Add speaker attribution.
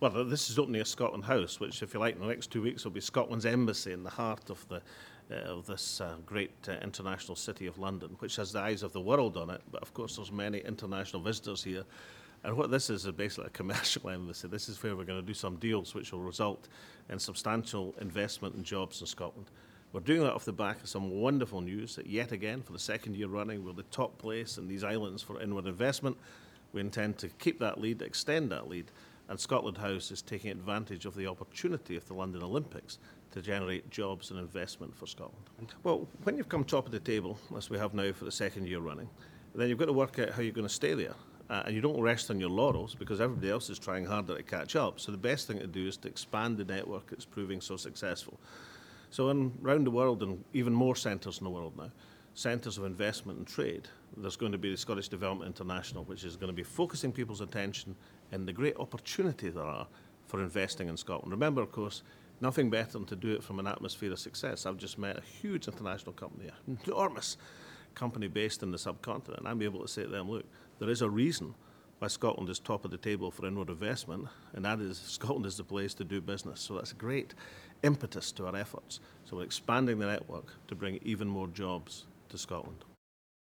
Speaker 1: Well, this is opening a Scotland House, which, if you like, in the next two weeks will be Scotland's embassy in the heart of the uh, of this uh, great uh, international city of London, which has the eyes of the world on it. But of course, there's many international visitors here. And what this is is basically a commercial embassy. This is where we're going to do some deals which will result in substantial investment and jobs in Scotland. We're doing that off the back of some wonderful news that yet again, for the second year running, we're the top place in these islands for inward investment. We intend to keep that lead, extend that lead, and Scotland House is taking advantage of the opportunity of the London Olympics to generate jobs and investment for Scotland. Well, when you've come top of the table, as we have now for the second year running, then you've got to work out how you're going to stay there. Uh, and you don't rest on your laurels because everybody else is trying harder to catch up. So the best thing to do is to expand the network that's proving so successful. So in, around the world, and even more centres in the world now, centres of investment and trade, there's going to be the Scottish Development International, which is going to be focusing people's attention in the great opportunity there are for investing in Scotland. Remember, of course, nothing better than to do it from an atmosphere of success. I've just met a huge international company, an enormous company based in the subcontinent. And I'm able to say to them, look, there is a reason why Scotland is top of the table for inward investment, and that is Scotland is the place to do business. So that's a great impetus to our efforts. So we're expanding the network to bring even more jobs to Scotland.